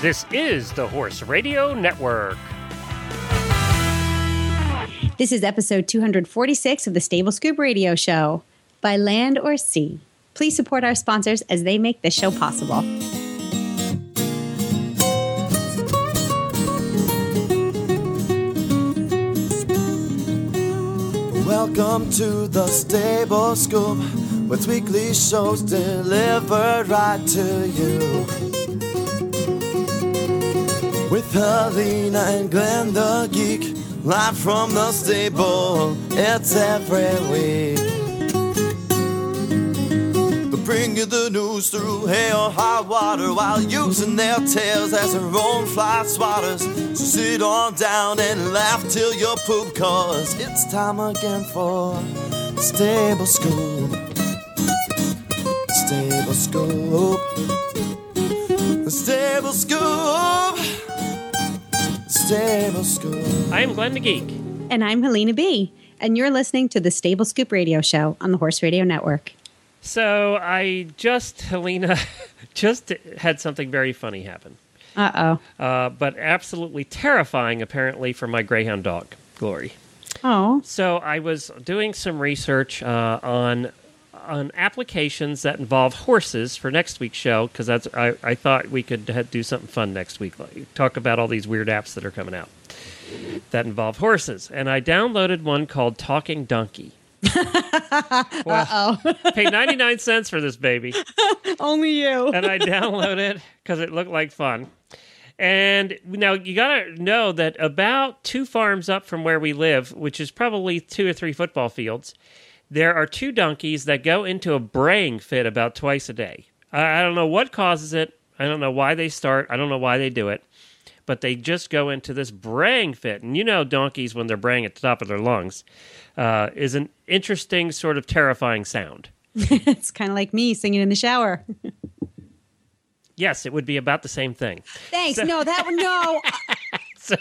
This is the Horse Radio Network. This is episode 246 of the Stable Scoop Radio Show. By land or sea. Please support our sponsors as they make this show possible. Welcome to the Stable Scoop, with weekly shows delivered right to you. With Helena and Glenn the Geek, live from the stable, it's every week. They bring you the news through hail or high water while using their tails as their own fly swatters. So sit on down and laugh till you poop, cause it's time again for Stable Scoop. Stable Scoop. Stable Scoop. Stable Scoop. I am Glenn the Geek. And I'm Helena B. And you're listening to the Stable Scoop Radio Show on the Horse Radio Network. So I just, Helena, just had something very funny happen. Uh-oh. Uh, but absolutely terrifying, apparently, for my greyhound dog, Glory. oh. Oh. So I was doing some research uh, on on applications that involve horses for next week's show because that's I, I thought we could do something fun next week, like talk about all these weird apps that are coming out that involve horses. And I downloaded one called Talking Donkey. well, paid ninety nine cents for this baby Only you. and I downloaded it because it looked like fun. And now you got to know that about two farms up from where we live, which is probably two or three football fields, there are two donkeys that go into a braying fit about twice a day. I, I don't know what causes it. I don't know why they start. I don't know why they do it. But they just go into this braying fit. And you know, donkeys, when they're braying at the top of their lungs, uh, is an interesting, sort of terrifying sound. it's kind of like me singing in the shower. Yes, it would be about the same thing. Thanks. no, that one, no. So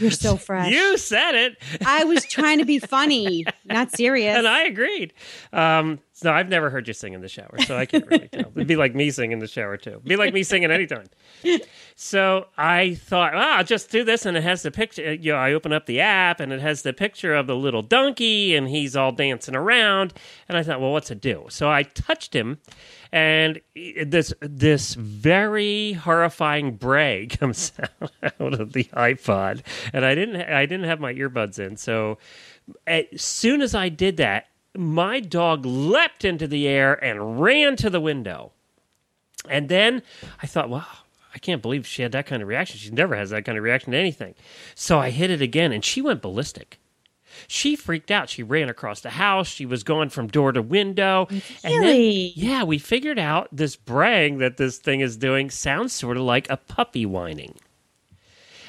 You're so fresh. you said it. I was trying to be funny, not serious. And I agreed. Um, no, I've never heard you sing in the shower, so I can't really tell. It'd be like me singing in the shower too. It'd be like me singing anytime. So I thought, ah, I'll just do this, and it has the picture. You know, I open up the app, and it has the picture of the little donkey, and he's all dancing around. And I thought, well, what's it do? So I touched him, and this this very horrifying bray comes out of the iPod, and I didn't I didn't have my earbuds in, so as soon as I did that, my dog leapt into the air and ran to the window. And then I thought, wow, I can't believe she had that kind of reaction. She never has that kind of reaction to anything. So I hit it again, and she went ballistic. She freaked out. She ran across the house. She was going from door to window. And then, Really? yeah, we figured out this braying that this thing is doing sounds sort of like a puppy whining.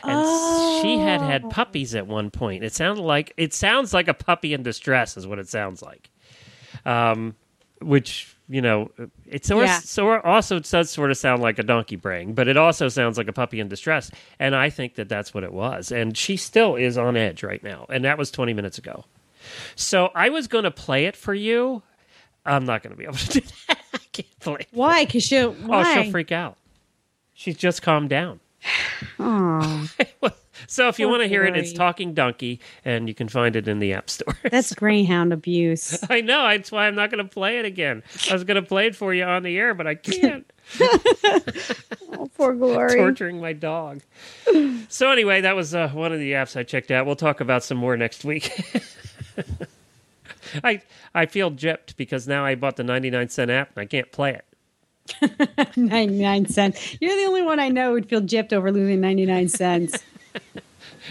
And she had had puppies at one point. It sounded like it sounds like a puppy in distress is what it sounds like. Um, which you know, it sort Yeah. of, so also does sort of sound like a donkey braying, but it also sounds like a puppy in distress. And I think that that's what it was. And she still is on edge right now, and that was twenty minutes ago. So I was going to play it for you. I'm not going to be able to do that. I can't play. Why? Because she'll. Why? Oh, she'll freak out. She's just calmed down. Aw, So if you want to hear it, it's Talking Donkey, and you can find it in the App Store. that's greyhound abuse. I know. That's why I'm not going to play it again. I was going to play it for you on the air, but I can't. Oh, poor Glory. Torturing my dog. So anyway, that was uh, one of the apps I checked out. We'll talk about some more next week. I I feel gypped because now I bought the 99 cent app and I can't play it. 99 cents. You're the only one I know who'd feel gypped over losing 99 cents.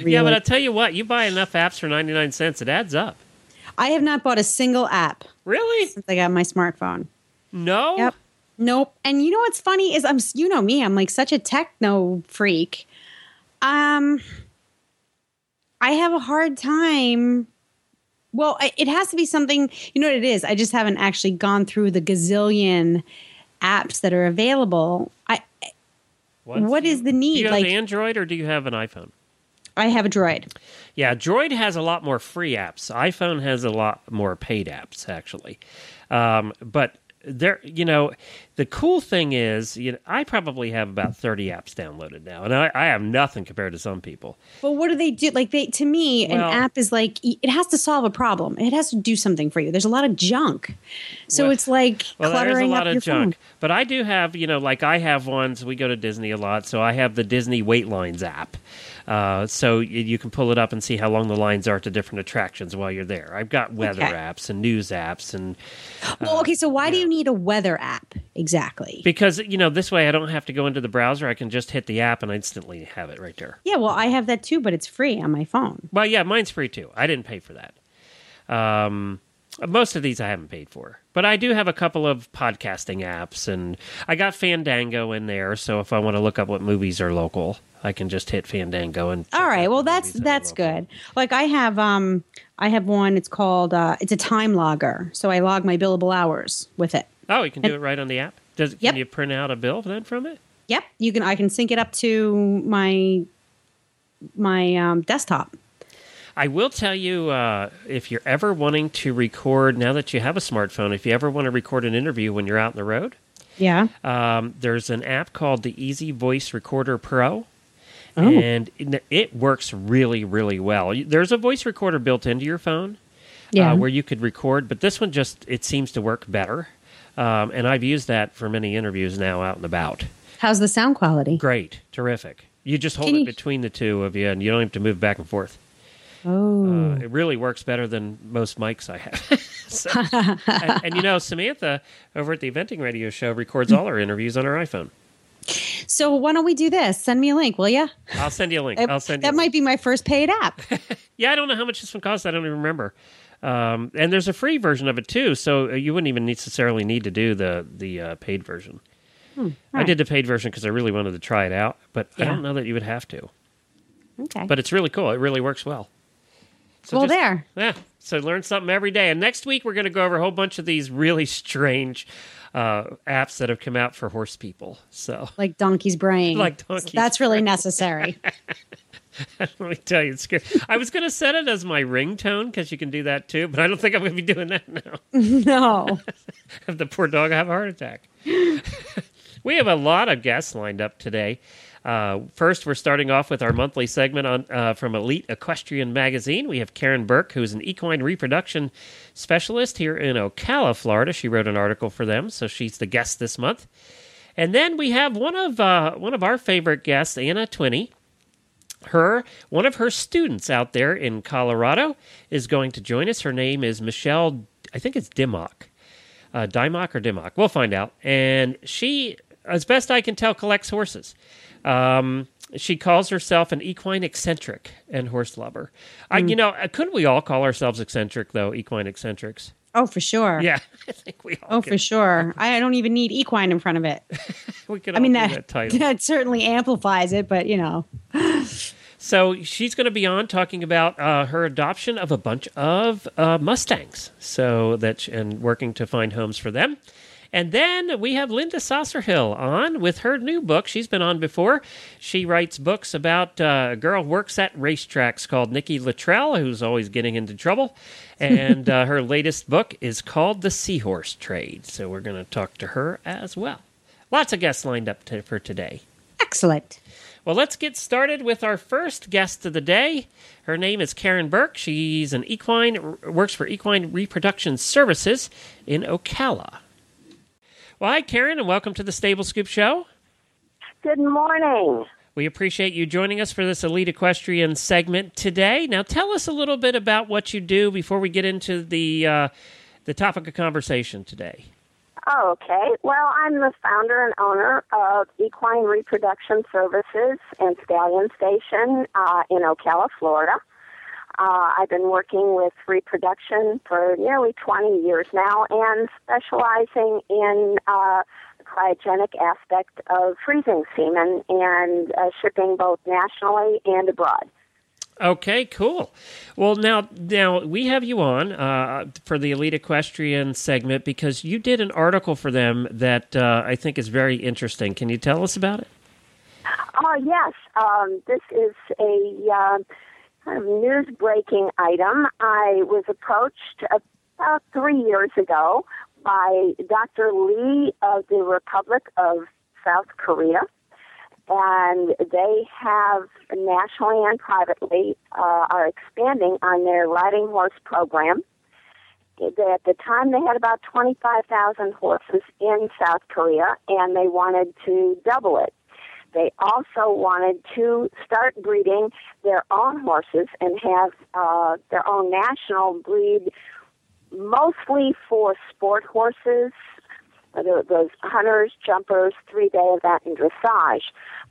Yeah, but I'll tell you what, you buy enough apps for 99 cents, it adds up. I have not bought a single app Really? since I got my smartphone. No? Yep. Nope. And you know what's funny is I'm you know me, I'm like such a techno freak. Um I have a hard time well, it has to be something, you know what it is? I just haven't actually gone through the gazillion apps that are available. I What, What is the Do need? you have Like an Android or do you have an iPhone? I have a droid. Yeah, Droid has a lot more free apps. iPhone has a lot more paid apps, actually. Um, but there, you know, the cool thing is, you know, I probably have about thirty apps downloaded now, and I, I have nothing compared to some people. But what do they do? Like they, to me, an app is like it has to solve a problem. It has to do something for you. There's a lot of junk, so Well- it's like Well, there's a cluttering lot up of your junk, phone. but I do have, you know, like I have ones. We go to Disney a lot, so I have the Disney Wait Lines app. Uh, so you, you can pull it up and see how long the lines are to different attractions while you're there. I've got weather Okay. apps and news apps, and Well, okay, so why do you need a weather app exactly? because you know this way I don't have to go into the browser. I can just hit the app and instantly have it right there. yeah, well, I have that too, but it's free on my phone. Well, yeah, mine's free too. I didn't pay for that. Um, most of these I haven't paid for, but I do have a couple of podcasting apps, and I got Fandango in there. So if I want to look up what movies are local, I can just hit Fandango and. All right, well that's movies that are that's good. Like I have um I have one. It's called uh, it's a time logger, so I log my billable hours with it. Oh, you can do it right on the app. Does Yep. can you print out a bill then from it? Yep, you can. I can sync it up to my my um, desktop. I will tell you uh, if you're ever wanting to record now that you have a smartphone, if you ever want to record an interview when you're out on the road, Yeah. um, there's an app called the Easy Voice Recorder Pro. Oh. And it- works really, really well. There's a voice recorder built into your phone Yeah. uh, where you could record, but this one just it seems to work better. Um, and I've used that for many interviews now out and about. How's the sound quality? Great, terrific. You just hold it between the two of you, and you don't have to move back and forth. Oh. Uh, it really works better than most mics I have. So- and, and you know, Samantha over at the Eventing Radio Show records all her interviews on her iPhone. so why don't we do this? Send me a link, will you? I'll send you a link. I'll send you. that might link. be my first paid app. Yeah, I don't know how much this one costs. I don't even remember. Um, and there's a free version of it too, so you wouldn't even necessarily need to do the the uh, paid version. I right. did the paid version because I really wanted to try it out, but I don't know that you would have to. Okay. But it's really cool. It really works well. So well, just- there. Yeah. So learn something every day. And next week we're going to go over a whole bunch of these really strange uh, apps that have come out for horse people. So Like donkey's brain. Like donkey's That's really necessary. let me tell you, it's good. I was going to set it as my ringtone because you can do that too, but I don't think I'm going to be doing that now. no. The poor dog have a heart attack. we have a lot of guests lined up today. Uh, first, we're starting off with our monthly segment on uh, from Elite Equestrian Magazine. We have Karen Berk, who's an equine reproduction specialist here in Ocala, Florida. She wrote an article for them, so she's the guest this month. And then we have one of uh, one of our favorite guests, Anna Twinney. Her one of her students out there in Colorado is going to join us. Her name is Michelle. I think it's Dimock, uh, Dymock or Dimock. We'll find out. And she, as best I can tell, collects horses. Um, she calls herself an equine eccentric and horse lover. I, you know, uh, couldn't we all call ourselves eccentric though? Equine eccentrics. Oh, for sure. Yeah, I think we all. Oh, could, for sure. I don't even need equine in front of it. We could. I mean, that, that title. that certainly amplifies it, but you know. So she's going to be on talking about uh, her adoption of a bunch of uh, Mustangs. So that and working to find homes for them. And then we have Linda Sasscer Hill on with her new book. She's been on before. She writes books about uh, a girl who works at racetracks called Nikki Latrelle, who's always getting into trouble. And uh, her latest book is called The Seahorse Trade. So we're going to talk to her as well. Lots of guests lined up to, for today. Excellent. Well, let's get started with our first guest of the day. Her name is Karen Berk. She's an equine, works for Equine Reproduction Services in Ocala. Well, hi, Karen, and welcome to the Stable Scoop Show. Good morning. We appreciate you joining us for this Elite Equestrian segment today. Now, tell us a little bit about what you do before we get into the uh, the topic of conversation today. Okay. Well, I'm the founder and owner of Equine Reproduction Services and Stallion Station uh, in Ocala, Florida. Uh, I've been working with reproduction for nearly 20 years now and specializing in uh, the cryogenic aspect of freezing semen and uh, shipping both nationally and abroad. Okay, cool. Well, now now we have you on uh, for the Elite Equestrian segment because you did an article for them that uh, I think is very interesting. Can you tell us about it? Oh, yes. Um, this is a uh, kind of news breaking item. I was approached about three years ago by Dr. Lee of the Republic of South Korea. And they have nationally and privately uh, are expanding on their riding horse program. At the time, they had about 25,000 horses in South Korea, and they wanted to double it. They also wanted to start breeding their own horses and have uh, their own national breed, mostly for sport horses, those hunters, jumpers, three day event, and dressage,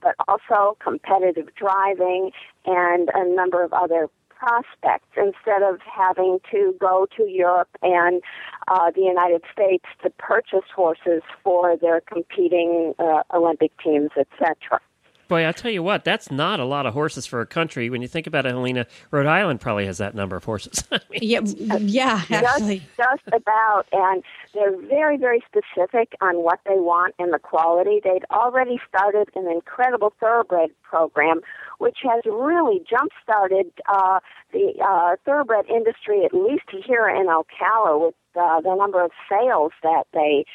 but also competitive driving and a number of other prospects instead of having to go to Europe and uh, the United States to purchase horses for their competing uh, Olympic teams, etc. Boy, I'll tell you what, that's not a lot of horses for a country. When you think about it, Helena, Rhode Island probably has that number of horses. I mean, Yeah, yeah, actually. Just, just about, and they're very, very specific on what they want and the quality. They'd already started an incredible thoroughbred program, which has really jump-started uh, the uh, thoroughbred industry, at least here in Ocala, with uh, the number of sales that they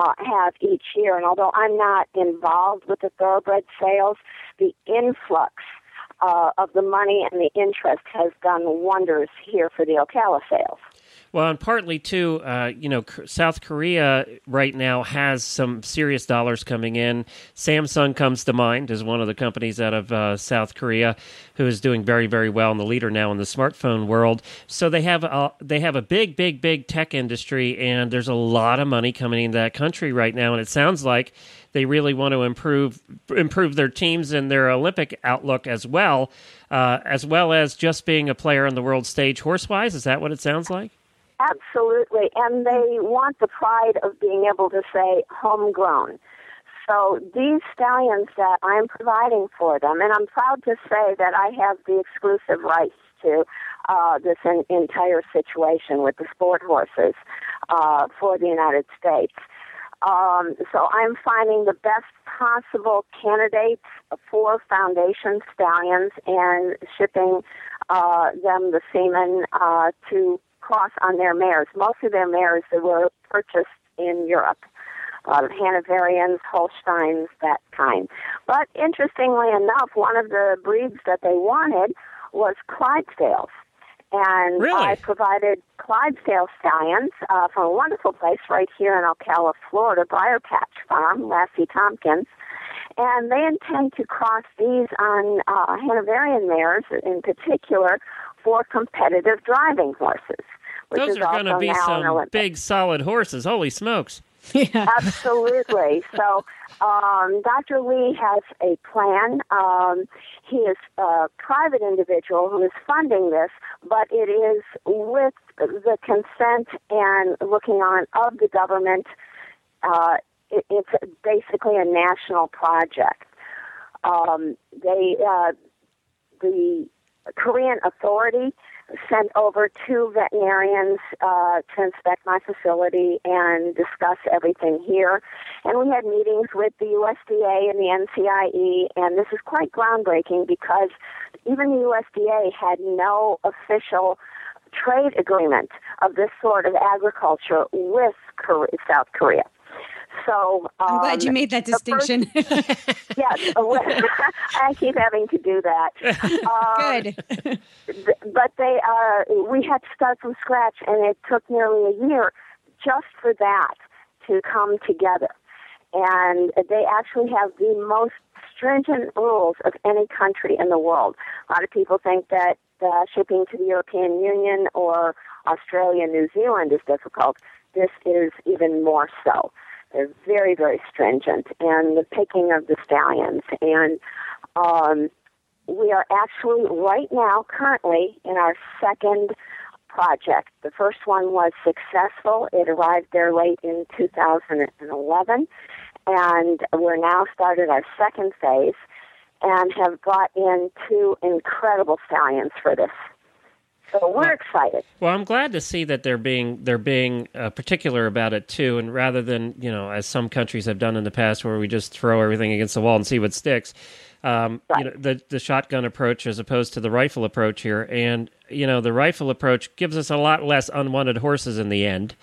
uh, have each year. And although I'm not involved with the thoroughbred sales, the influx uh, of the money and the interest has done wonders here for the Ocala sales. Well, and partly too, uh, you know, South Korea right now has some serious dollars coming in. Samsung comes to mind as one of the companies out of uh, South Korea who is doing very, very well and the leader now in the smartphone world. So they have a, they have a big, big, big tech industry, and there's a lot of money coming into that country right now. And it sounds like they really want to improve improve their teams and their Olympic outlook as well, uh, as well as just being a player on the world stage horsewise. Is that what it sounds like? Absolutely, and they want the pride of being able to say homegrown. So these stallions that I'm providing for them, and I'm proud to say that I have the exclusive rights to uh, this in, entire situation with the sport horses uh, for the United States. Um, so I'm finding the best possible candidates for foundation stallions and shipping uh, them the semen uh, to cross on their mares. Most of their mares that were purchased in Europe. A lot of Hanoverians, Holsteins, that kind. But interestingly enough, one of the breeds that they wanted was Clydesdales. And Really? I provided Clydesdale stallions uh, from a wonderful place right here in Ocala, Florida, Briar Patch Farm, Lassie Tompkins. And they intend to cross these on uh, Hanoverian mares in particular for competitive driving horses. Which Those is are going to be some big, solid horses. Holy smokes! Yeah. Absolutely. So, um, Dr. Lee has a plan. Um, he is a private individual who is funding this, but it is with the consent and looking on of the government. Uh, it, it's basically a national project. Um, they, uh, the Korean Authority sent over two veterinarians uh, to inspect my facility and discuss everything here. And we had meetings with the USDA and the NCIE, and this is quite groundbreaking because even the USDA had no official trade agreement of this sort of agriculture with South Korea. So I'm glad um, you made that the first- distinction. yes, I keep having to do that. Um, Good. th- but they are we had to start from scratch and it took nearly a year just for that to come together and they actually have the most stringent rules of any country in the world a lot of people think that uh, shipping to the european union or australia new zealand is difficult this is even more so they're very very stringent and the picking of the stallions and um, we are actually right now currently in our second project. The first one was successful. It arrived there late in 2011 and we're now started our second phase and have brought in two incredible stallions for this. So we're excited. Well, I'm glad to see that they're being they're being uh, particular about it too, and rather than you know as some countries have done in the past, where we just throw everything against the wall and see what sticks. Um, Right. You know, the the shotgun approach as opposed to the rifle approach here, and you know the rifle approach gives us a lot less unwanted horses in the end.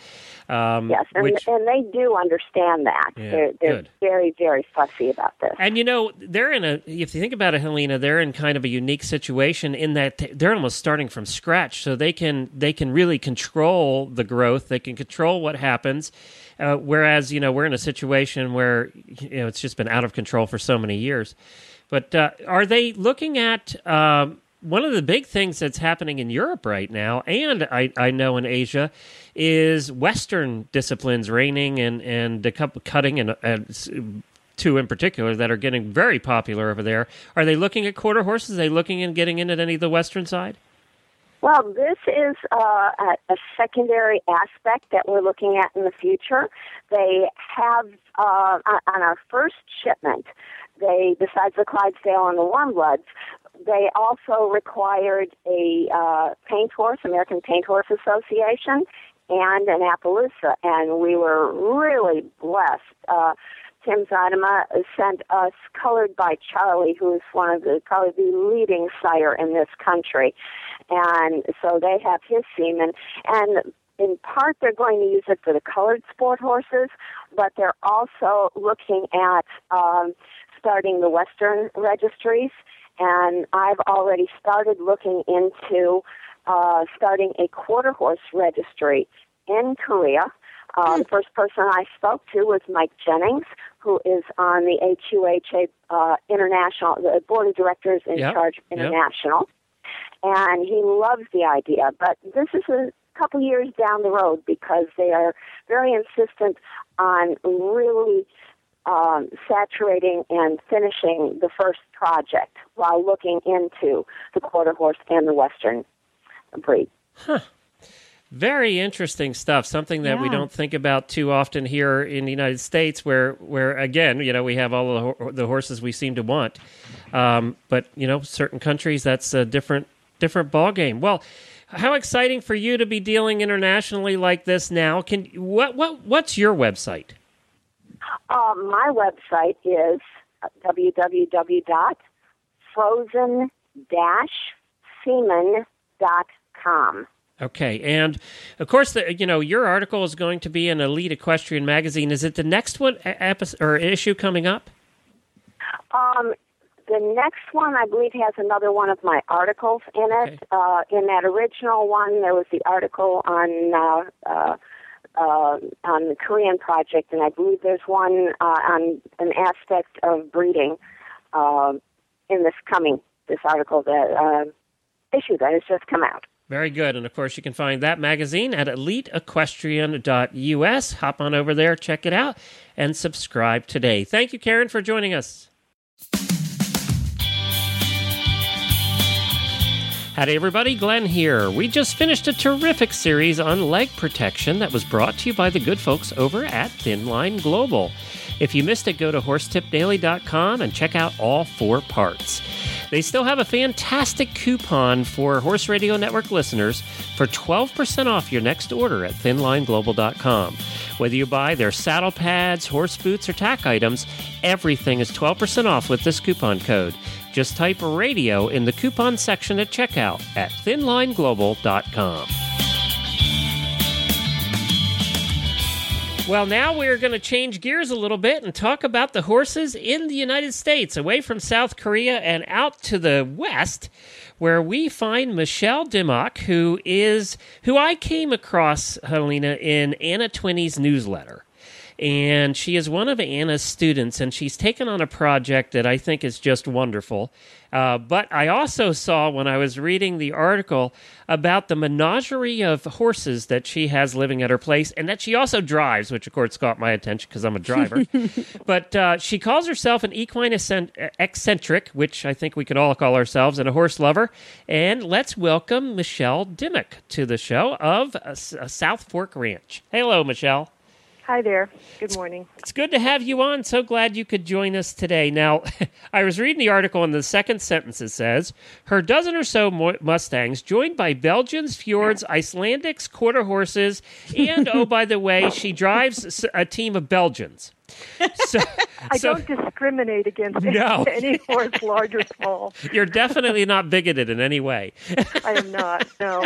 Um, Yes, and, which, and they do understand that. Yeah, they're they're very, very fussy about this. And you know, they're in a. If you think about it, Helena, they're in kind of a unique situation in that they're almost starting from scratch. So they can they can really control the growth. They can control what happens. Uh, whereas you know we're in a situation where you know it's just been out of control for so many years. But uh, are they looking at? Um, one of the big things that's happening in Europe right now, and I, I know in Asia, is Western disciplines reining and and couple cutting and, and two in particular that are getting very popular over there. Are they looking at quarter horses? Are they looking and getting into any of the Western side? Well, this is uh, a, secondary aspect that we're looking at in the future. They have uh, on our first shipment. They, besides the Clydesdale and the Warm Bloods, they also required a uh, paint horse, American Paint Horse Association, and an Appaloosa, and we were really blessed. Uh, Tim Zidema sent us Colored by Charlie, who is one of the probably the leading sire in this country, and so they have his semen, and in part they're going to use it for the colored sport horses, but they're also looking at um, starting the Western registries, and I've already started looking into uh, starting a quarter horse registry in Korea. Uh, the first person I spoke to was Mike Jennings, who is on the AQHA uh, International, the board of directors in Yep, charge of yep. International. And he loves the idea, but this is a couple years down the road because they are very insistent on really um, saturating and finishing the first project while looking into the quarter horse and the western breed. Huh. Very interesting stuff. Something that we don't think about too often here in the United States, where where again, you know, we have all the, the horses we seem to want, um, but you know, certain countries that's a different different ball game. Well, how exciting for you to be dealing internationally like this now? Can what what what's your website? Uh, my website is www.frozen-semen.com. Okay, and of course, the, you know your article is going to be in Elite Equestrian magazine. Is it the next one episode or issue coming up? Um, the next one, I believe, has another one of my articles in it. Okay. Uh, in that original one, there was the article on uh, uh, uh, on the Korean project, and I believe there's one uh, on an aspect of breeding uh, in this coming this article that uh, issue that has just come out. Very good. And of course, you can find that magazine at eliteequestrian.us. Hop on over there, check it out, and subscribe today. Thank you, Karen, for joining us. Howdy, everybody. Glenn here. We just finished a terrific series on leg protection that was brought to you by the good folks over at Thin Line Global. If you missed it, go to horsetipdaily.com and check out all four parts. They still have a fantastic coupon for Horse Radio Network listeners for 12% off your next order at thinlineglobal.com. Whether you buy their saddle pads, horse boots, or tack items, everything is 12% off with this coupon code. Just type radio in the coupon section at checkout at thinlineglobal.com. Well, now we're going to change gears a little bit and talk about the horses in the United States, away from South Korea and out to the west, where we find Michelle Dimock, who is who I came across, Helena, in Anna Twinney's newsletter. And she is one of Anna's students, and she's taken on a project that I think is just wonderful. Uh, but I also saw when I was reading the article about the menagerie of horses that she has living at her place, and that she also drives, which of course caught my attention because I'm a driver. but uh, she calls herself an equine eccentric, which I think we could all call ourselves, and a horse lover. And let's welcome Michelle Dimock to the show of uh, uh, South Fork Ranch. Hello, Michelle. Hi there. Good morning. It's good to have you on. So glad you could join us today. Now, I was reading the article, and the second sentence it says her dozen or so Mustangs, joined by Belgians, Fjords, Icelandics, quarter horses, and oh, by the way, she drives a team of Belgians. So, I so don't discriminate against No. any horse, large or small. you're definitely not bigoted in any way. I am not. No.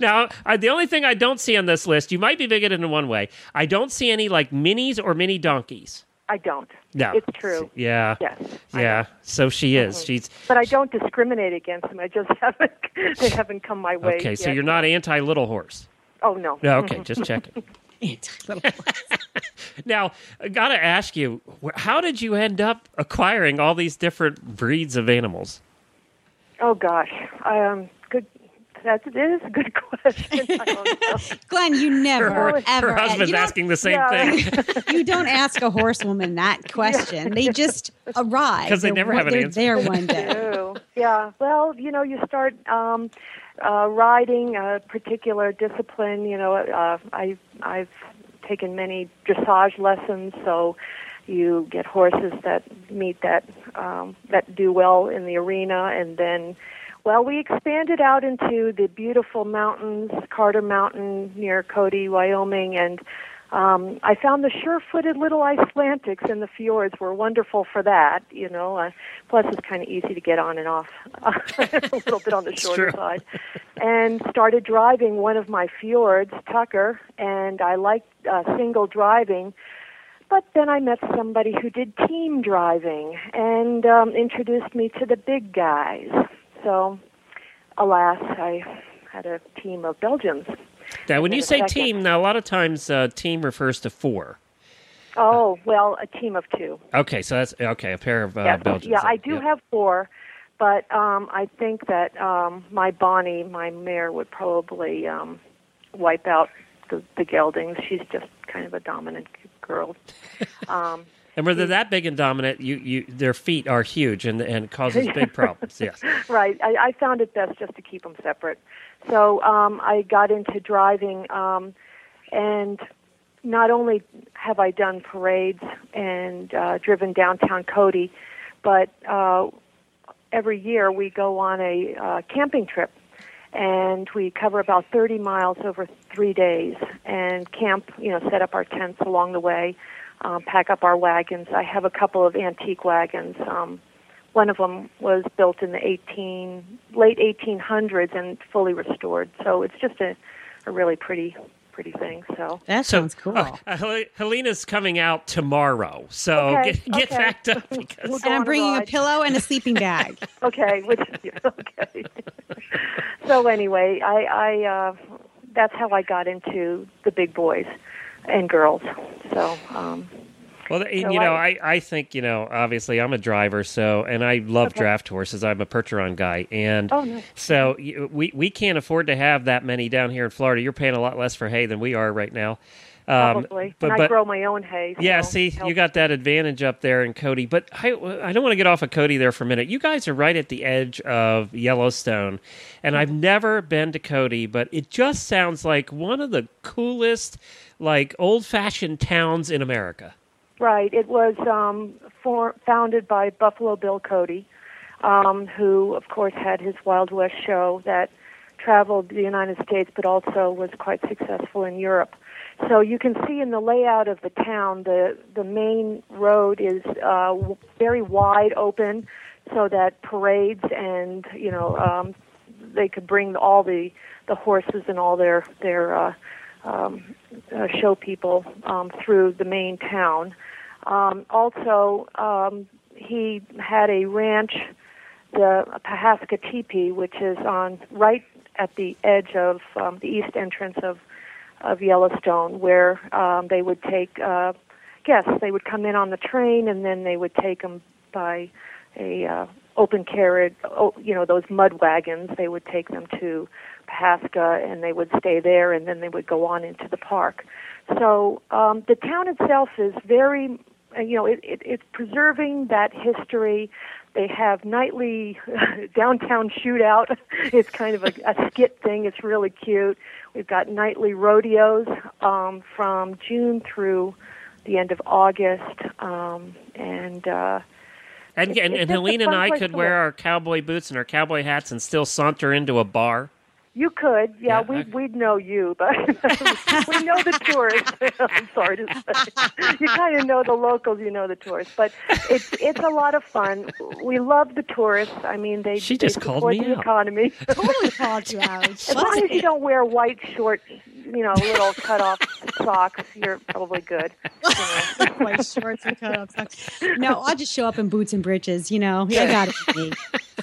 now, I, the only thing I don't see on this list, you might be bigoted in one way. I don't see any like minis or mini donkeys. I don't. No, It's true. Yeah, Yes. Yeah. So she is. Mm-hmm. She's But I don't discriminate against them. I just haven't. They haven't come my way. okay. So you're not anti little horse. Oh no. No, okay, just mm-hmm. checking. Anti-little Now, I got to ask you, how did you end up acquiring all these different breeds of animals? Oh gosh. Um. good. That's it is a good question. I don't know. Glenn, you never Her, ever. her husband's you don't- asking the same Yeah. thing. You don't ask a horsewoman that question. They just arrive because They're never have an They're answer. there one day. Yeah. Well, you know, you start um, uh, riding a particular discipline. You know, uh, I I've taken many dressage lessons, so you get horses that meet that um, that do well in the arena, and then. Well, we expanded out into the beautiful mountains, Carter Mountain near Cody, Wyoming, and um, I found the sure-footed little Icelandics in the fjords were wonderful for that. You know, uh, plus it's kind of easy to get on and off a little bit on the shorter side. And started driving one of my fjords, Tucker, and I liked uh, single driving. But then I met somebody who did team driving and um, introduced me to the big guys. So, alas, I had a team of Belgians. Now, when you say second. team, now a lot of times uh, team refers to four. Oh, well, a team of two. Okay, so that's okay. A pair of uh, Yes. Belgians. Yeah. I do Yeah. have four, but um, I think that um, my Bonnie, my mare, would probably um, wipe out the, the geldings. She's just kind of a dominant girl. Um, And whether that big and dominant, you, you their feet are huge and and causes big problems. Yes. right. I, I found it best just to keep them separate. So um, I got into driving, um, and not only have I done parades and uh, driven downtown Cody, but uh, every year we go on a uh, camping trip. And we cover about 30 miles over three days and camp, you know, set up our tents along the way, um, pack up our wagons. I have a couple of antique wagons. Um, one of them was built in the 18 late 1800s and fully restored. So it's just a, a really pretty pretty thing. So That So, sounds cool. uh, uh, Hel- Helena's coming out tomorrow, so Okay, get, get okay. backed up because We'll and I'm on a bringing a pillow and a sleeping bag. okay, which okay. so anyway, I I uh, that's how I got into the big boys and girls. So um, Well, and, So you know, I- I, think you know, obviously, I'm a driver, so and I love Okay. draft horses. I'm a Percheron guy, and Oh, nice. so we we can't afford to have that many down here in Florida. You're paying a lot less for hay than we are right now. Um, probably, but I grow my own hay. yeah, see, helps. you got that advantage up there in Cody. But I, I don't want to get off of Cody there for a minute. You guys are right at the edge of Yellowstone, and I've never been to Cody, but it just sounds like one of the coolest, like old fashioned towns in America. Right. It was um, for, founded by Buffalo Bill Cody, um, who, of course, had his Wild West show that traveled the United States, but also was quite successful in Europe. So you can see in the layout of the town, the the main road is uh, very wide open, so that parades and you know um, they could bring all the the horses and all their their uh, um, uh, show people um, through the main town. Um, also, um, he had a ranch, the Pahaska Teepee, which is on right at the edge of um, the east entrance of of Yellowstone, where um, they would take uh, guests. They would come in on the train, and then they would take them by a uh, open carriage. Oh, you know those mud wagons. They would take them to Pahaska, and they would stay there, and then they would go on into the park. So um, the town itself is very, uh, you know, it, it, it's preserving that history. They have nightly downtown shootout. It's kind of a, a skit thing. It's really cute. We've got nightly rodeos um, from June through the end of August, um, and uh, And It's- and, it's and Helene and I could wear live. our cowboy boots and our cowboy hats and still saunter into a bar. You could, yeah. Yeah, we okay. we'd know you, but we know the tourists. I'm sorry to say, you kind of know the locals, you know the tourists, but it's it's a lot of fun. We love the tourists. I mean, they She they just called support me the out. economy. Totally called you out. as long as you don't wear white short, you know, little cut off socks, you're probably good. White shorts and cut off socks. No, I'll just show up in boots and breeches. You know, I got it.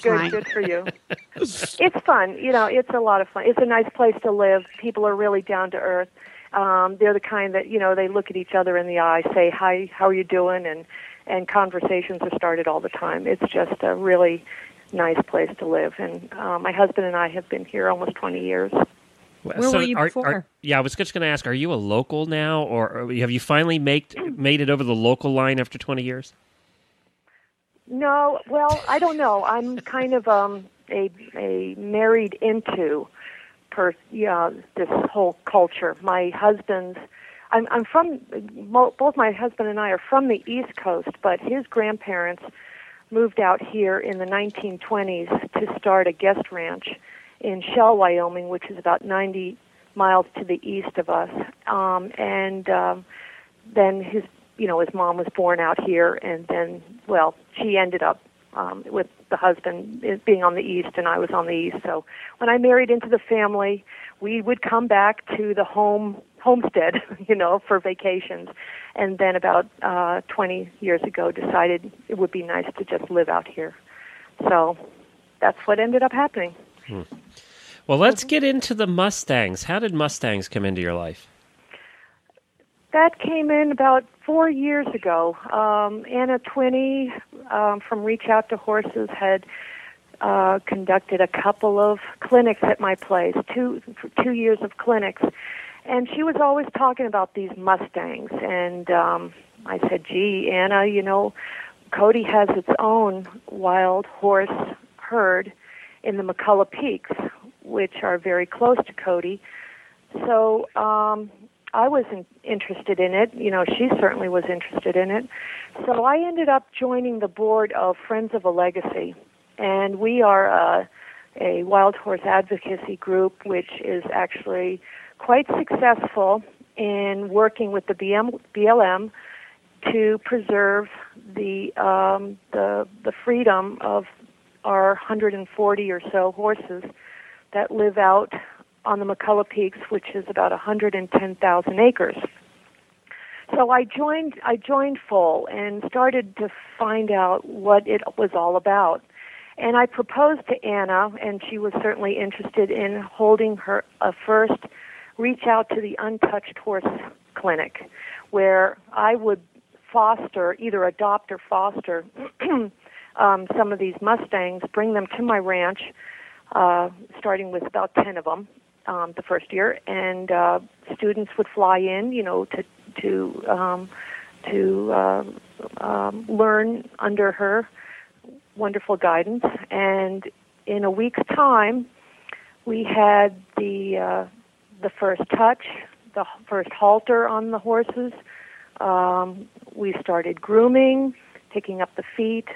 Me. Good, Fine. good for you. It's fun, you know. It's a lot of fun. It's a nice place to live. People are really down to earth. Um, they're the kind that you know they look at each other in the eye, say hi, how are you doing, and and conversations are started all the time. It's just a really nice place to live. And uh, my husband and I have been here almost 20 years. Where were you before? yeah, I was just going to ask: Are you a local now, or have you finally made made it over the local line after twenty years? No, well, I don't know. I'm kind of um, a a married into per yeah this whole culture. My husband's I'm I'm from both my husband and I are from the East Coast, but his grandparents moved out here in the 1920s to start a guest ranch in Shell, Wyoming, which is about 90 miles to the east of us. Um, and um, then his you know his mom was born out here and then well she ended up um with the husband being on the east and I was on the east. So when I married into the family we would come back to the home homestead you know for vacations. And then about uh 20 years ago decided it would be nice to just live out here. So that's what ended up happening. Well, let's get into the Mustangs. How did Mustangs come into your life? That came in about four years ago. Um, Anna Twinney um, from Reach Out to Horses had uh, conducted a couple of clinics at my place, two two years of clinics, and she was always talking about these Mustangs. And um, I said, "Gee, Anna, you know, Cody has its own wild horse herd in the McCullough Peaks, which are very close to Cody." So um, I wasn't interested in it. You know, she certainly was interested in it. So I ended up joining the board of Friends of a Legacy, and we are a, a wild horse advocacy group, which is actually quite successful in working with the BM, BLM to preserve the um, the the freedom of our 140 or so horses that live out on the McCullough Peaks, which is about 110,000 acres. So I joined I joined FOAL and started to find out what it was all about. And I proposed to Anna, and she was certainly interested in holding her a first reach out to the untouched horse clinic, where I would foster, either adopt or foster, um, some of these Mustangs, bring them to my ranch, uh, starting with about 10 of them um, the first year, and uh, students would fly in, you know, to to um, to uh, um, learn under her wonderful guidance. And in a week's time, we had the uh, the first touch, the first halter on the horses. Um, we started grooming, picking up the feet,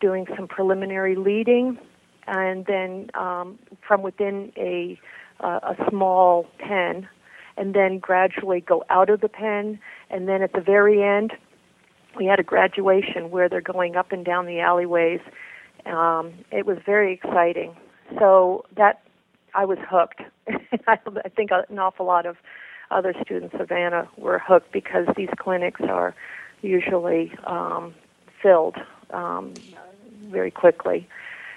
doing some preliminary leading, and then um, from within a uh, a small pen, and then gradually go out of the pen, and then at the very end, we had a graduation where they're going up and down the alleyways. Um, it was very exciting. So that I was hooked. I think an awful lot of other students of Anna were hooked because these clinics are usually um, filled um, very quickly.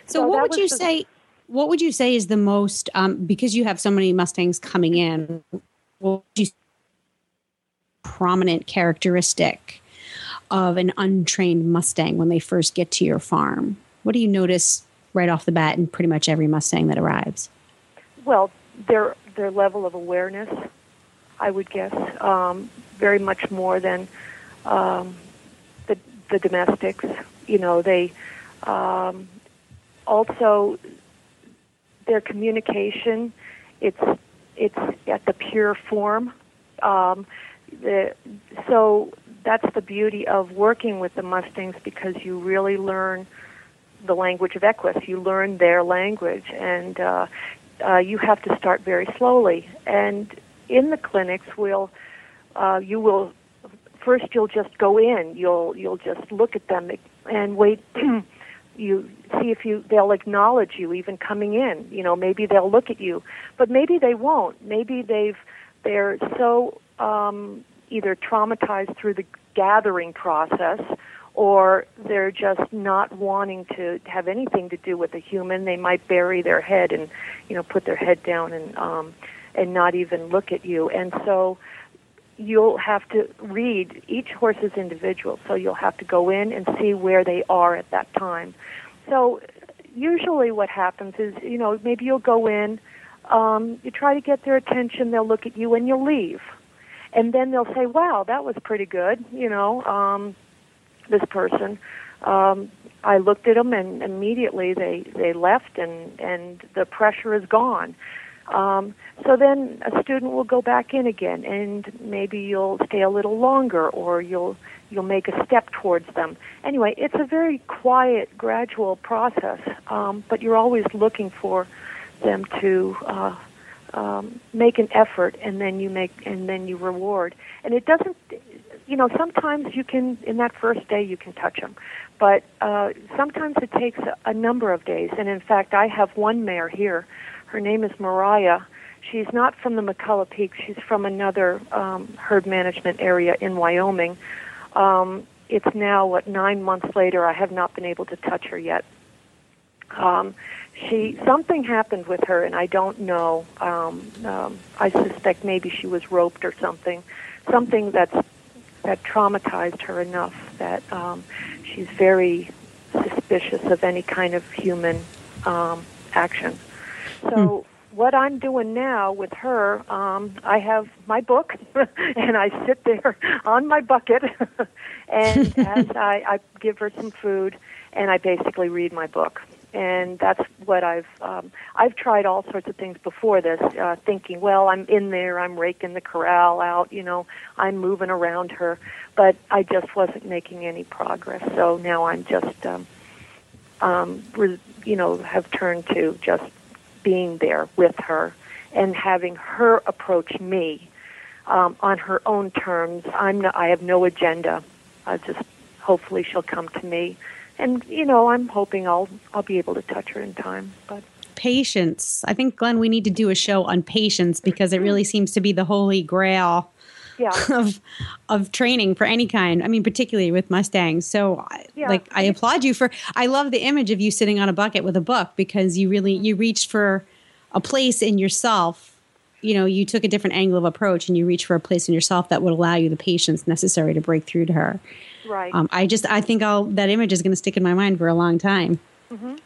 So, So what would you the- say? What would you say is the most um, because you have so many Mustangs coming in? What would you prominent characteristic of an untrained Mustang when they first get to your farm? What do you notice right off the bat in pretty much every Mustang that arrives? Well, their their level of awareness, I would guess, um, very much more than um, the the domestics. You know, they um, also their communication. It's it's at the pure form. Um, the, so that's the beauty of working with the Mustangs because you really learn the language of Equus. You learn their language, and uh, uh, you have to start very slowly. And in the clinics, we'll uh, you will first you'll just go in. You'll you'll just look at them and wait. you see if you they'll acknowledge you even coming in. You know, maybe they'll look at you, but maybe they won't. Maybe they've they're so um, either traumatized through the gathering process or they're just not wanting to have anything to do with a human. They might bury their head and, you know, put their head down and um, and not even look at you. And so you'll have to read each horse is individual. So you'll have to go in and see where they are at that time. So usually what happens is, you know, maybe you'll go in, um, you try to get their attention, they'll look at you, and you'll leave. And then they'll say, "Wow, that was pretty good," you know. Um, this person. Um, I looked at them and immediately they they left and and the pressure is gone. Um, so then a student will go back in again and maybe you'll stay a little longer or you'll you'll make a step towards them. Anyway, it's a very quiet, gradual process, um, but you're always looking for them to uh, um, make an effort, and then you make and then you reward. And it doesn't you know, sometimes you can, in that first day, you can touch them. But uh, sometimes it takes a, a number of days. And in fact, I have one mare here. Her name is Mariah. She's not from the McCullough Peak. She's from another um, herd management area in Wyoming. Um, it's now, what, nine months later. I have not been able to touch her yet. Um, she something happened with her, and I don't know. Um, um, I suspect maybe she was roped or something, something that's that traumatized her enough that um, she's very suspicious of any kind of human um, action. So. Hmm. What I'm doing now with her, um, I have my book, and I sit there on my bucket, and as I, I give her some food, and I basically read my book and that's what I've um, I've tried all sorts of things before this, uh, thinking, well, I'm in there, I'm raking the corral out, you know, I'm moving around her, but I just wasn't making any progress. So now I'm just, um, um, re- you know, have turned to just being there with her and having her approach me um, on her own terms. I'm no, I have no agenda. I just hopefully she'll come to me and you know, I'm hoping I'll I'll be able to touch her in time. But patience. I think Glenn, we need to do a show on patience because it really seems to be the holy grail. Yeah. of of training for any kind. I mean, particularly with Mustangs. So, yeah. like, I applaud you for. I love the image of you sitting on a bucket with a book because you really you reached for a place in yourself. You know, you took a different angle of approach and you reached for a place in yourself that would allow you the patience necessary to break through to her. Right. Um, I just I think I'll that image is going to stick in my mind for a long time. Mm-hmm. Good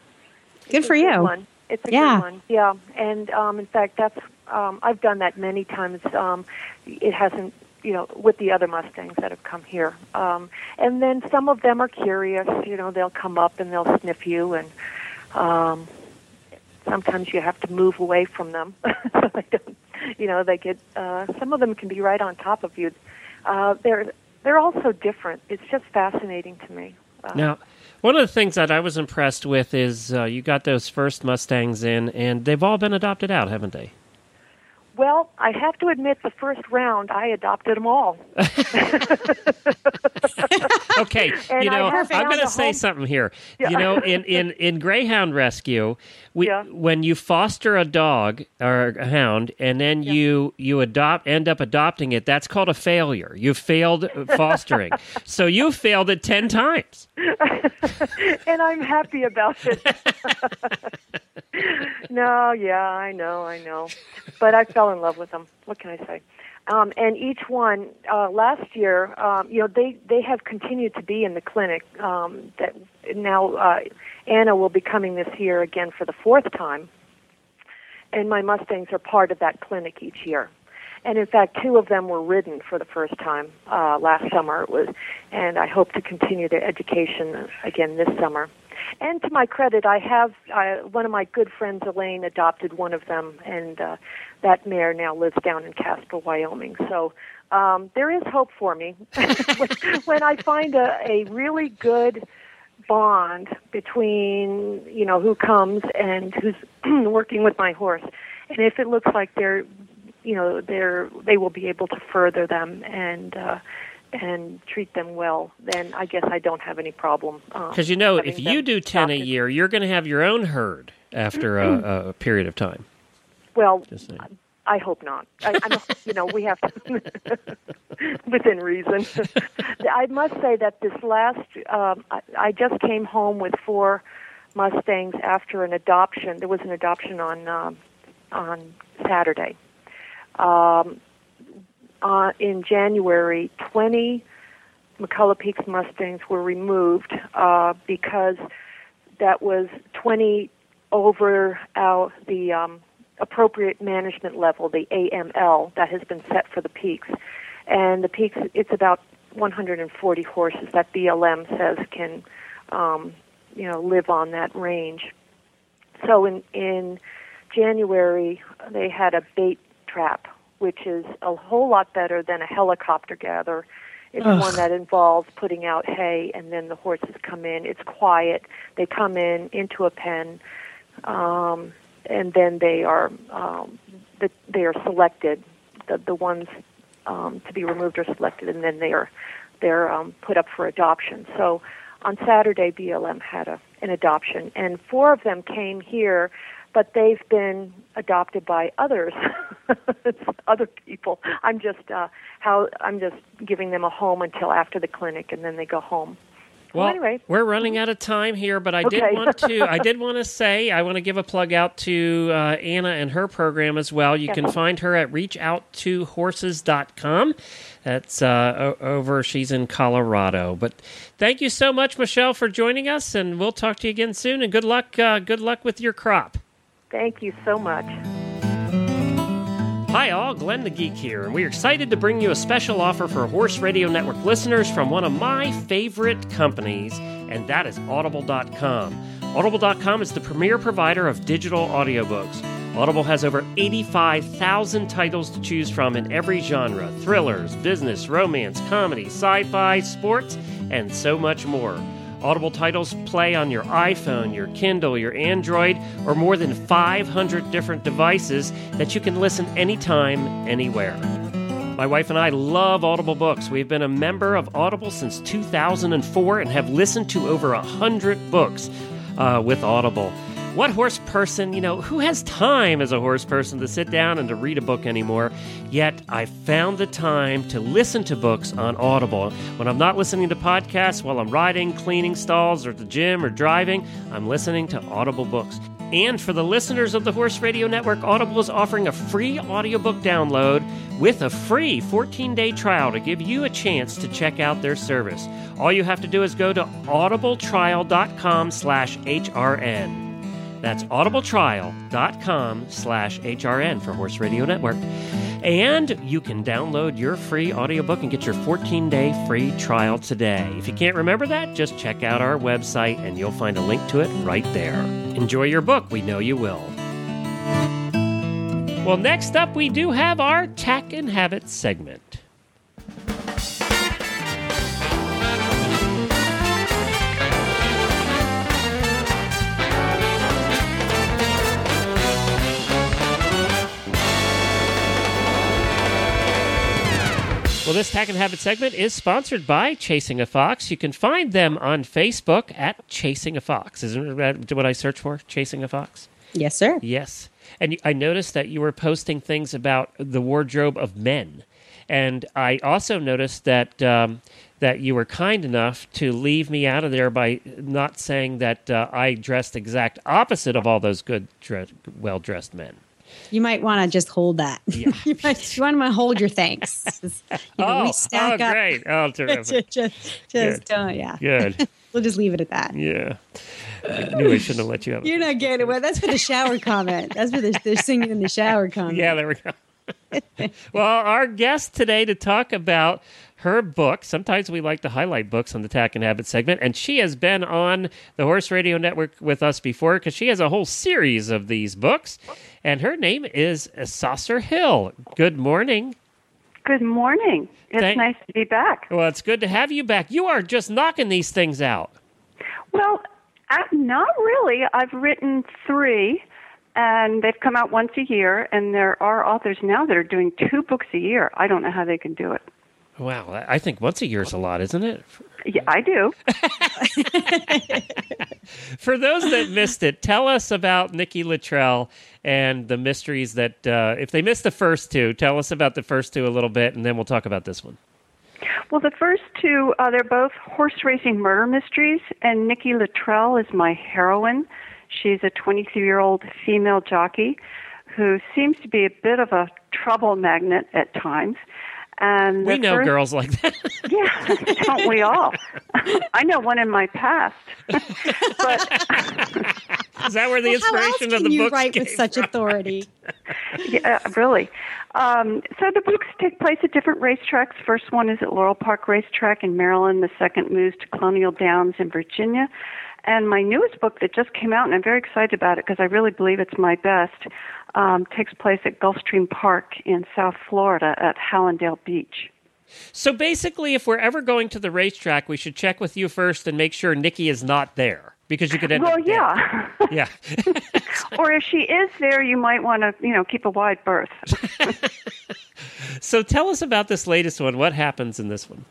it's for you. One. It's a yeah. good one. Yeah. And um, in fact, that's um, I've done that many times. Um, it hasn't you know, with the other Mustangs that have come here. Um, and then some of them are curious, you know, they'll come up and they'll sniff you and um, sometimes you have to move away from them so don't, you know, they get, uh, some of them can be right on top of you. Uh, they're, they're all so different. It's just fascinating to me. Uh, now, one of the things that I was impressed with is uh, you got those first Mustangs in, and they've all been adopted out, haven't they? Well, I have to admit, the first round I adopted them all. okay, you know, I'm going to say home. something here. Yeah. You know, in, in, in Greyhound Rescue, we, yeah. when you foster a dog or a hound and then yeah. you you adopt end up adopting it, that's called a failure. You failed fostering, so you failed it ten times. and I'm happy about it. no, yeah, I know, I know, but I fell in love with them. What can I say? Um, and each one uh, last year, um, you know, they they have continued to be in the clinic. Um, that now uh, Anna will be coming this year again for the fourth time, and my Mustangs are part of that clinic each year. And in fact, two of them were ridden for the first time uh, last summer. It was, and I hope to continue their education again this summer. And to my credit, I have uh, one of my good friends, Elaine, adopted one of them, and uh, that mare now lives down in Casper, Wyoming. So um, there is hope for me when I find a, a really good bond between you know who comes and who's working with my horse, and if it looks like they're you know they're they will be able to further them and. Uh, and treat them well, then I guess I don't have any problem. Because you know, if you do ten a year, you're going to have your own herd after a, a period of time. Well. I hope not. I, I'm, you know, we have to within reason. I must say that this last, um, I, I just came home with four Mustangs after an adoption. There was an adoption on um, on Saturday. Um, uh, in January, 20 McCullough Peaks Mustangs were removed uh, because that was 20 over our, the um, appropriate management level, the AML, that has been set for the peaks. And the peaks, it's about 140 horses that BLM says can, um, you know, live on that range. So in in January, they had a bait trap, which is a whole lot better than a helicopter gather. It's Ugh. one that involves putting out hay, and then the horses come in. It's quiet. They come in into a pen, um, and then they are um, the, they are selected. The the ones um, to be removed are selected, and then they are they're um, put up for adoption. So on Saturday, BLM had a, an adoption, and four of them came here, but they've been adopted by others, other people. I'm just uh, how I'm just giving them a home until after the clinic, and then they go home. Well, anyway. we're running out of time here, but I did want to. I did want to say I want to give a plug out to uh, Anna and her program as well. You can find her at reachouttohorses.com. That's uh, over. She's in Colorado. But thank you so much, Michaele, for joining us, and we'll talk to you again soon. And good luck. Uh, good luck with your crop. Thank you so much. Hi, all. Glenn the Geek here, and we're excited to bring you a special offer for Horse Radio Network listeners from one of my favorite companies, and that is Audible.com. Audible.com is the premier provider of digital audiobooks. Audible has over 85,000 titles to choose from in every genre thrillers, business, romance, comedy, sci fi, sports, and so much more. Audible titles play on your iPhone, your Kindle, your Android, or more than 500 different devices that you can listen anytime, anywhere. My wife and I love Audible books. We've been a member of Audible since 2004 and have listened to over 100 books uh, with Audible. What horse person, you know, who has time as a horse person to sit down and to read a book anymore? Yet I found the time to listen to books on Audible. When I'm not listening to podcasts while I'm riding, cleaning stalls, or at the gym or driving, I'm listening to Audible books. And for the listeners of the Horse Radio Network, Audible is offering a free audiobook download with a free 14-day trial to give you a chance to check out their service. All you have to do is go to audibletrial.com slash HRN. That's audibletrial.com slash HRN for Horse Radio Network. And you can download your free audiobook and get your 14 day free trial today. If you can't remember that, just check out our website and you'll find a link to it right there. Enjoy your book, we know you will. Well, next up, we do have our Tack and Habit segment. Well, this Tack and Habit segment is sponsored by Chasing a Fox. You can find them on Facebook at Chasing a Fox. Isn't that what I search for? Chasing a Fox? Yes, sir. Yes. And I noticed that you were posting things about the wardrobe of men. And I also noticed that um, that you were kind enough to leave me out of there by not saying that uh, I dressed exact opposite of all those good, dre- well dressed men. You might want to just hold that. Yeah. you, might, you want to hold your thanks. Just, you know, oh, we stack oh, up. great! Oh, terrific! just, just, just uh, yeah. Good. We'll just leave it at that. Yeah. I knew I shouldn't have let you have. it. You're not getting away. That's for the shower comment. That's for the, they're singing in the shower comment. Yeah, there we go. well, our guest today to talk about her book. Sometimes we like to highlight books on the Tack and Habit segment, and she has been on the Horse Radio Network with us before because she has a whole series of these books. And her name is Sasscer Hill. Good morning. Good morning. It's Thank- nice to be back. Well, it's good to have you back. You are just knocking these things out. Well, uh, not really. I've written three, and they've come out once a year. And there are authors now that are doing two books a year. I don't know how they can do it. Wow, I think once a year is a lot, isn't it? Yeah, I do. For those that missed it, tell us about Nikki Latrelle and the mysteries that, uh, if they missed the first two, tell us about the first two a little bit, and then we'll talk about this one. Well, the first two, uh, they're both horse racing murder mysteries, and Nikki Latrelle is my heroine. She's a 23 year old female jockey who seems to be a bit of a trouble magnet at times. And We know first- girls like that. Yeah, don't we all? I know one in my past. but Is that where the Well, inspiration can of the you books write with such from? authority? yeah, really. Um, so the books take place at different racetracks. First one is at Laurel Park Racetrack in Maryland. The second moves to Colonial Downs in Virginia. And my newest book that just came out, and I'm very excited about it because I really believe it's my best, um, takes place at Gulfstream Park in South Florida at Hallandale Beach. So basically, if we're ever going to the racetrack, we should check with you first and make sure Nikki is not there because you could end Well, up dead. yeah. Yeah. or if she is there, you might want to, you know, keep a wide berth. so tell us about this latest one. What happens in this one?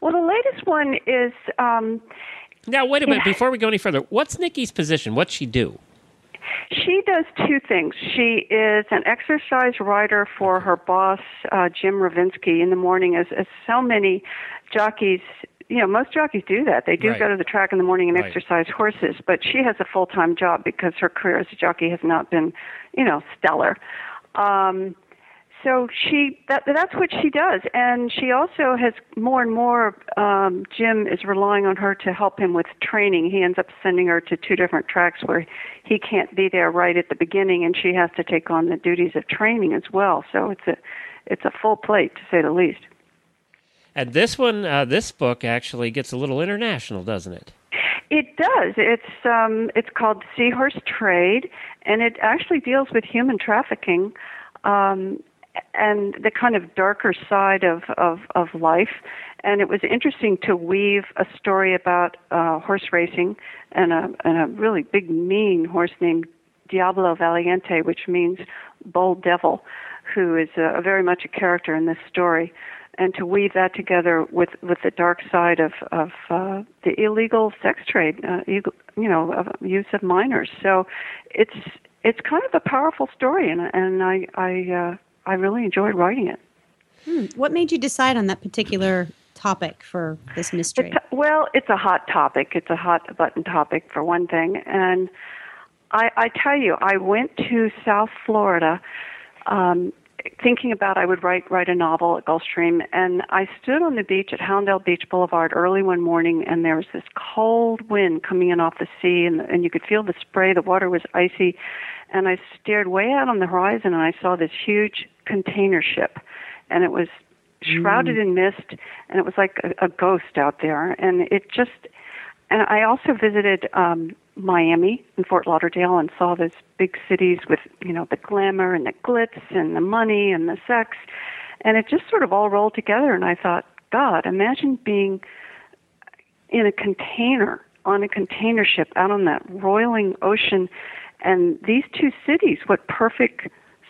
Well, the latest one is um, Now, wait a minute. Before we go any further, what's Nikki's position? What's she do? She does two things. She is an exercise rider for her boss, uh, Jim Ravinsky, in the morning, as, as so many jockeys. You know, most jockeys do that. They do Right. go to the track in the morning and Right. exercise horses, but she has a full time job because her career as a jockey has not been, you know, stellar. Um, so she that that's what she does. And she also has more and more um jim is relying on her to help him with training. He ends up sending her to two different tracks where he can't be there right at the beginning and she has to take on the duties of training as well. So it's a it's a full plate to say the least. And this one, uh, this book actually gets a little international, doesn't it? It does. It's um, it's called Seahorse Trade, and it actually deals with human trafficking, um, and the kind of darker side of, of of life. And it was interesting to weave a story about uh, horse racing and a and a really big mean horse named Diablo Valiente, which means bold devil, who is uh, very much a character in this story and to weave that together with with the dark side of of uh, the illegal sex trade, uh, ego- you know, of use of minors. So it's it's kind of a powerful story, and and I I uh, I really enjoyed writing it. What made you decide on that particular topic for this mystery? It's, well, it's a hot topic. It's a hot button topic for one thing, and I, I tell you, I went to South Florida, um, thinking about I would write write a novel at Gulfstream, and I stood on the beach at Hallandale Beach Boulevard early one morning, and there was this cold wind coming in off the sea, and and you could feel the spray. The water was icy, and I stared way out on the horizon, and I saw this huge container ship, and it was shrouded in mist, and it was like a, a ghost out there, and it just. And I also visited um, Miami and Fort Lauderdale and saw those big cities with you know the glamour and the glitz and the money and the sex, and it just sort of all rolled together. And I thought, God, imagine being in a container on a container ship out on that roiling ocean, and these two cities, what perfect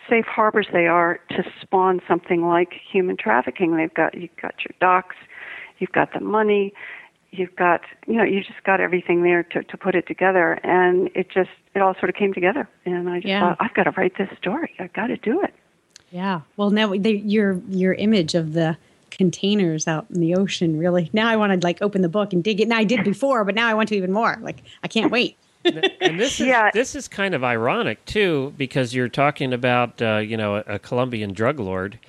safe harbors they are to spawn something like human trafficking. They've got you've got your docks, you've got the money, you've got you know you just got everything there to to put it together, and it just it all sort of came together. And I just Yeah. thought I've got to write this story. I've got to do it. Yeah. Well, now the, your your image of the containers out in the ocean really. Now I want to like open the book and dig it. Now I did before, but now I want to even more. Like I can't wait. And this is Yeah. this is kind of ironic too because you're talking about uh, you know a, a Colombian drug lord,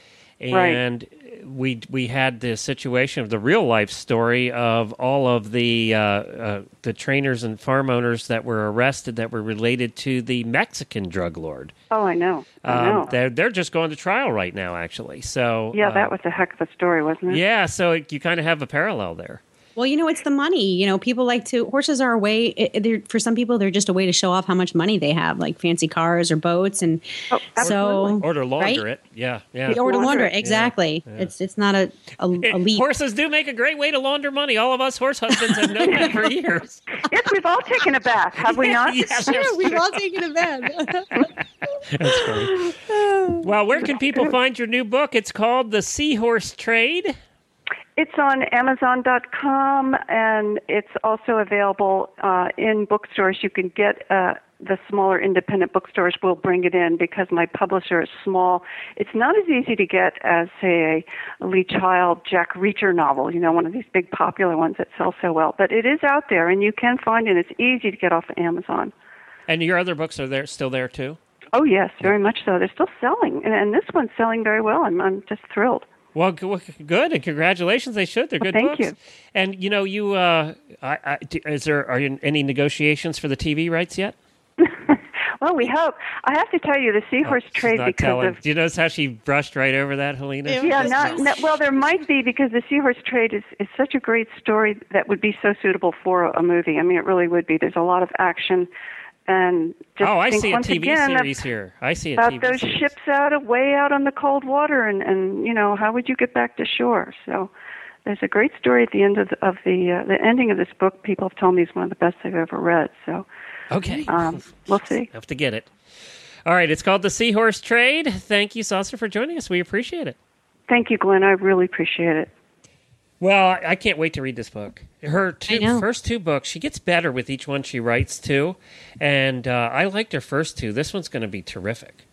and we we had the situation of the real life story of all of the uh, uh, the trainers and farm owners that were arrested that were related to the Mexican drug lord. Oh, I know. I know. Um, they're they're just going to trial right now, actually. So yeah, uh, that was a heck of a story, wasn't it? yeah. So you kind of have a parallel there. Well, you know, it's the money. You know, people like to horses are a way. It, they're, for some people, they're just a way to show off how much money they have, like fancy cars or boats, and Oh, so absolutely. Or to launder Right? it. Yeah, yeah. or to Launder launder. it. it. Exactly. Yeah. It's it's not a a, a leap. Horses do make a great way to launder money. All of us horse husbands have known that for years. Yes, we've all taken a bath, have we not? Yes, Sure, we've all taken a bath. That's funny. Well, where can people find your new book? It's called The Seahorse Trade. It's on Amazon.com and it's also available uh, in bookstores. You can get uh, the smaller independent bookstores will bring it in because my publisher is small. It's not as easy to get as, say, a Lee Child, Jack Reacher novel, you know, one of these big popular ones that sell so well. But it is out there and you can find it. It's easy to get off of Amazon. And your other books are there still there too? Oh, yes, very much so. They're still selling. And, and this one's selling very well. I'm, I'm just thrilled. Well, g- well, good and congratulations. They should. They're Well, good thank books. you. And you know, you uh, I, I, d- is there are you any negotiations for the TV rights yet? Well, we hope. I have to tell you, the Seahorse Oh, trade because telling. of Do you notice how she brushed right over that, Helena? Yeah, not, not well. There might be because the seahorse trade is is such a great story that would be so suitable for a movie. I mean, it really would be. There's a lot of action, and just oh, I see a TV again series here. I see a about TV those series. ships out of way out on the cold water, and and you know how would you get back to shore? So. There's a great story at the end of the, of the uh, the ending of this book. People have told me is one of the best they've ever read. So Okay, um, we'll see. have to get it. All right, it's called the Seahorse Trade. Thank you, Sasscer, for joining us. We appreciate it. Thank you, Glenn. I really appreciate it. Well, I- can't wait to read this book. Her two, first two books, she gets better with each one she writes too, and uh, I liked her first two. This one's going to be terrific,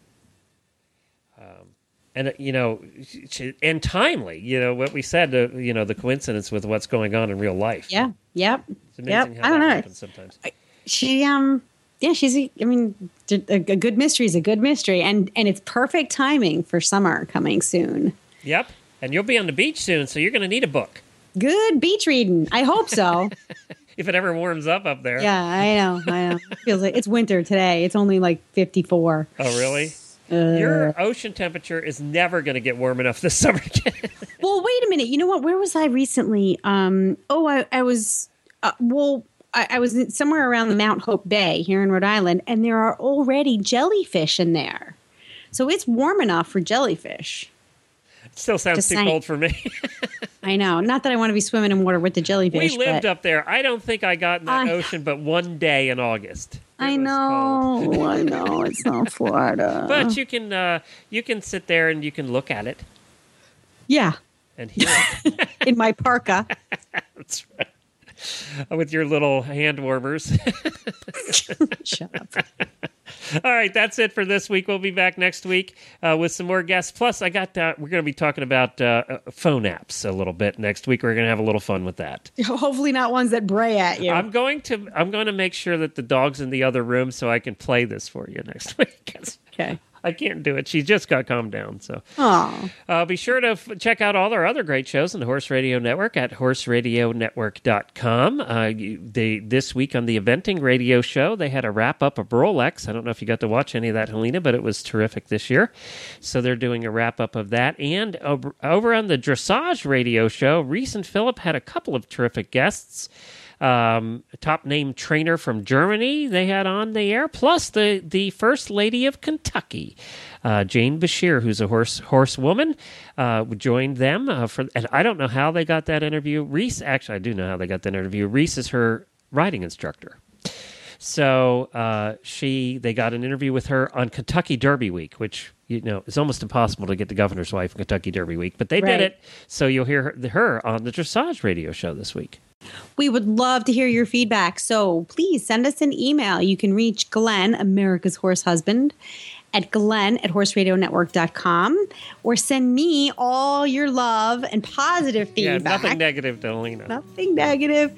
um, and uh, you know, she, and timely. You know what we said. Uh, you know the coincidence with what's going on in real life. yeah. Yep. it's amazing Yep. how I don't that know. happens sometimes. she um yeah she's a, i mean a good mystery is a good mystery and and it's perfect timing for summer coming soon Yep, and you'll be on the beach soon, so you're going to need a book. Good beach reading. I hope so. If it ever warms up up there. yeah i know i know. It feels like it's winter today. It's only like 54 Oh, really? Uh, Your ocean temperature is never going to get warm enough this summer again. well wait a minute. You know what? Where was i recently? Um oh i, I was uh, well I, I was somewhere around the mount hope bay here in rhode island and there are already jellyfish in there. So it's warm enough for jellyfish Still sounds Just too saying. cold for me. I know. Not that I want to be swimming in water with the jellyfish. we lived but up there. I don't think I got in that I- ocean but one day in August. It I know. I know. It's not Florida. But you can uh, you can sit there and you can look at it yeah, and hear it. in my parka. That's right. With your little hand warmers. Shut up. All right, that's it for this week. We'll be back next week uh, with some more guests. Plus, I got uh, we're going to be talking about uh, uh, phone apps a little bit next week. We're going to have a little fun with that. Hopefully, not ones that bray at you. I'm going to I'm going to make sure that the dog's in the other room so I can play this for you next week. okay. I can't do it. She just got calmed down. So uh, be sure to f- check out all our other great shows on the Horse Radio Network at horseradionetwork.com. Uh, you, they, this week on the Eventing Radio Show, they had a wrap up of Rolex. I don't know if you got to watch any of that, Helena, but it was terrific this year. So they're doing a wrap up of that. And over, over on the Dressage Radio Show, Reese and Phillip had a couple of terrific guests um, a top name trainer from Germany they had on the air, plus the, the first lady of Kentucky, uh, Jane Beshear, who's a horse horsewoman, uh, joined them uh, for. And I don't know how they got that interview. Reese, actually, I do know how they got that interview. Reese is her riding instructor. So uh, she, they got an interview with her on Kentucky Derby Week, which you know is almost impossible to get the governor's wife in Kentucky Derby Week, but they Right. did it. So you'll hear her, her on the Dressage Radio Show this week. We would love to hear your feedback. So please send us an email. You can reach Glenn, America's Horse Husband, at glenn at horseradionetwork.com or send me all your love and positive feedback. Yeah, nothing negative to Helena. nothing negative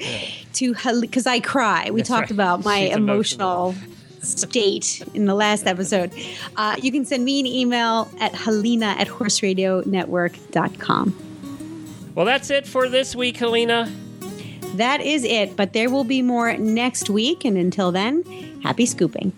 to Helena because I cry. We That's talked right. about my She's emotional. emotional state in the last episode. Uh, you can send me an email at helena at horseradionetwork.com. Well, that's it for this week, Helena that is it, but there will be more next week. And until then, happy scooping.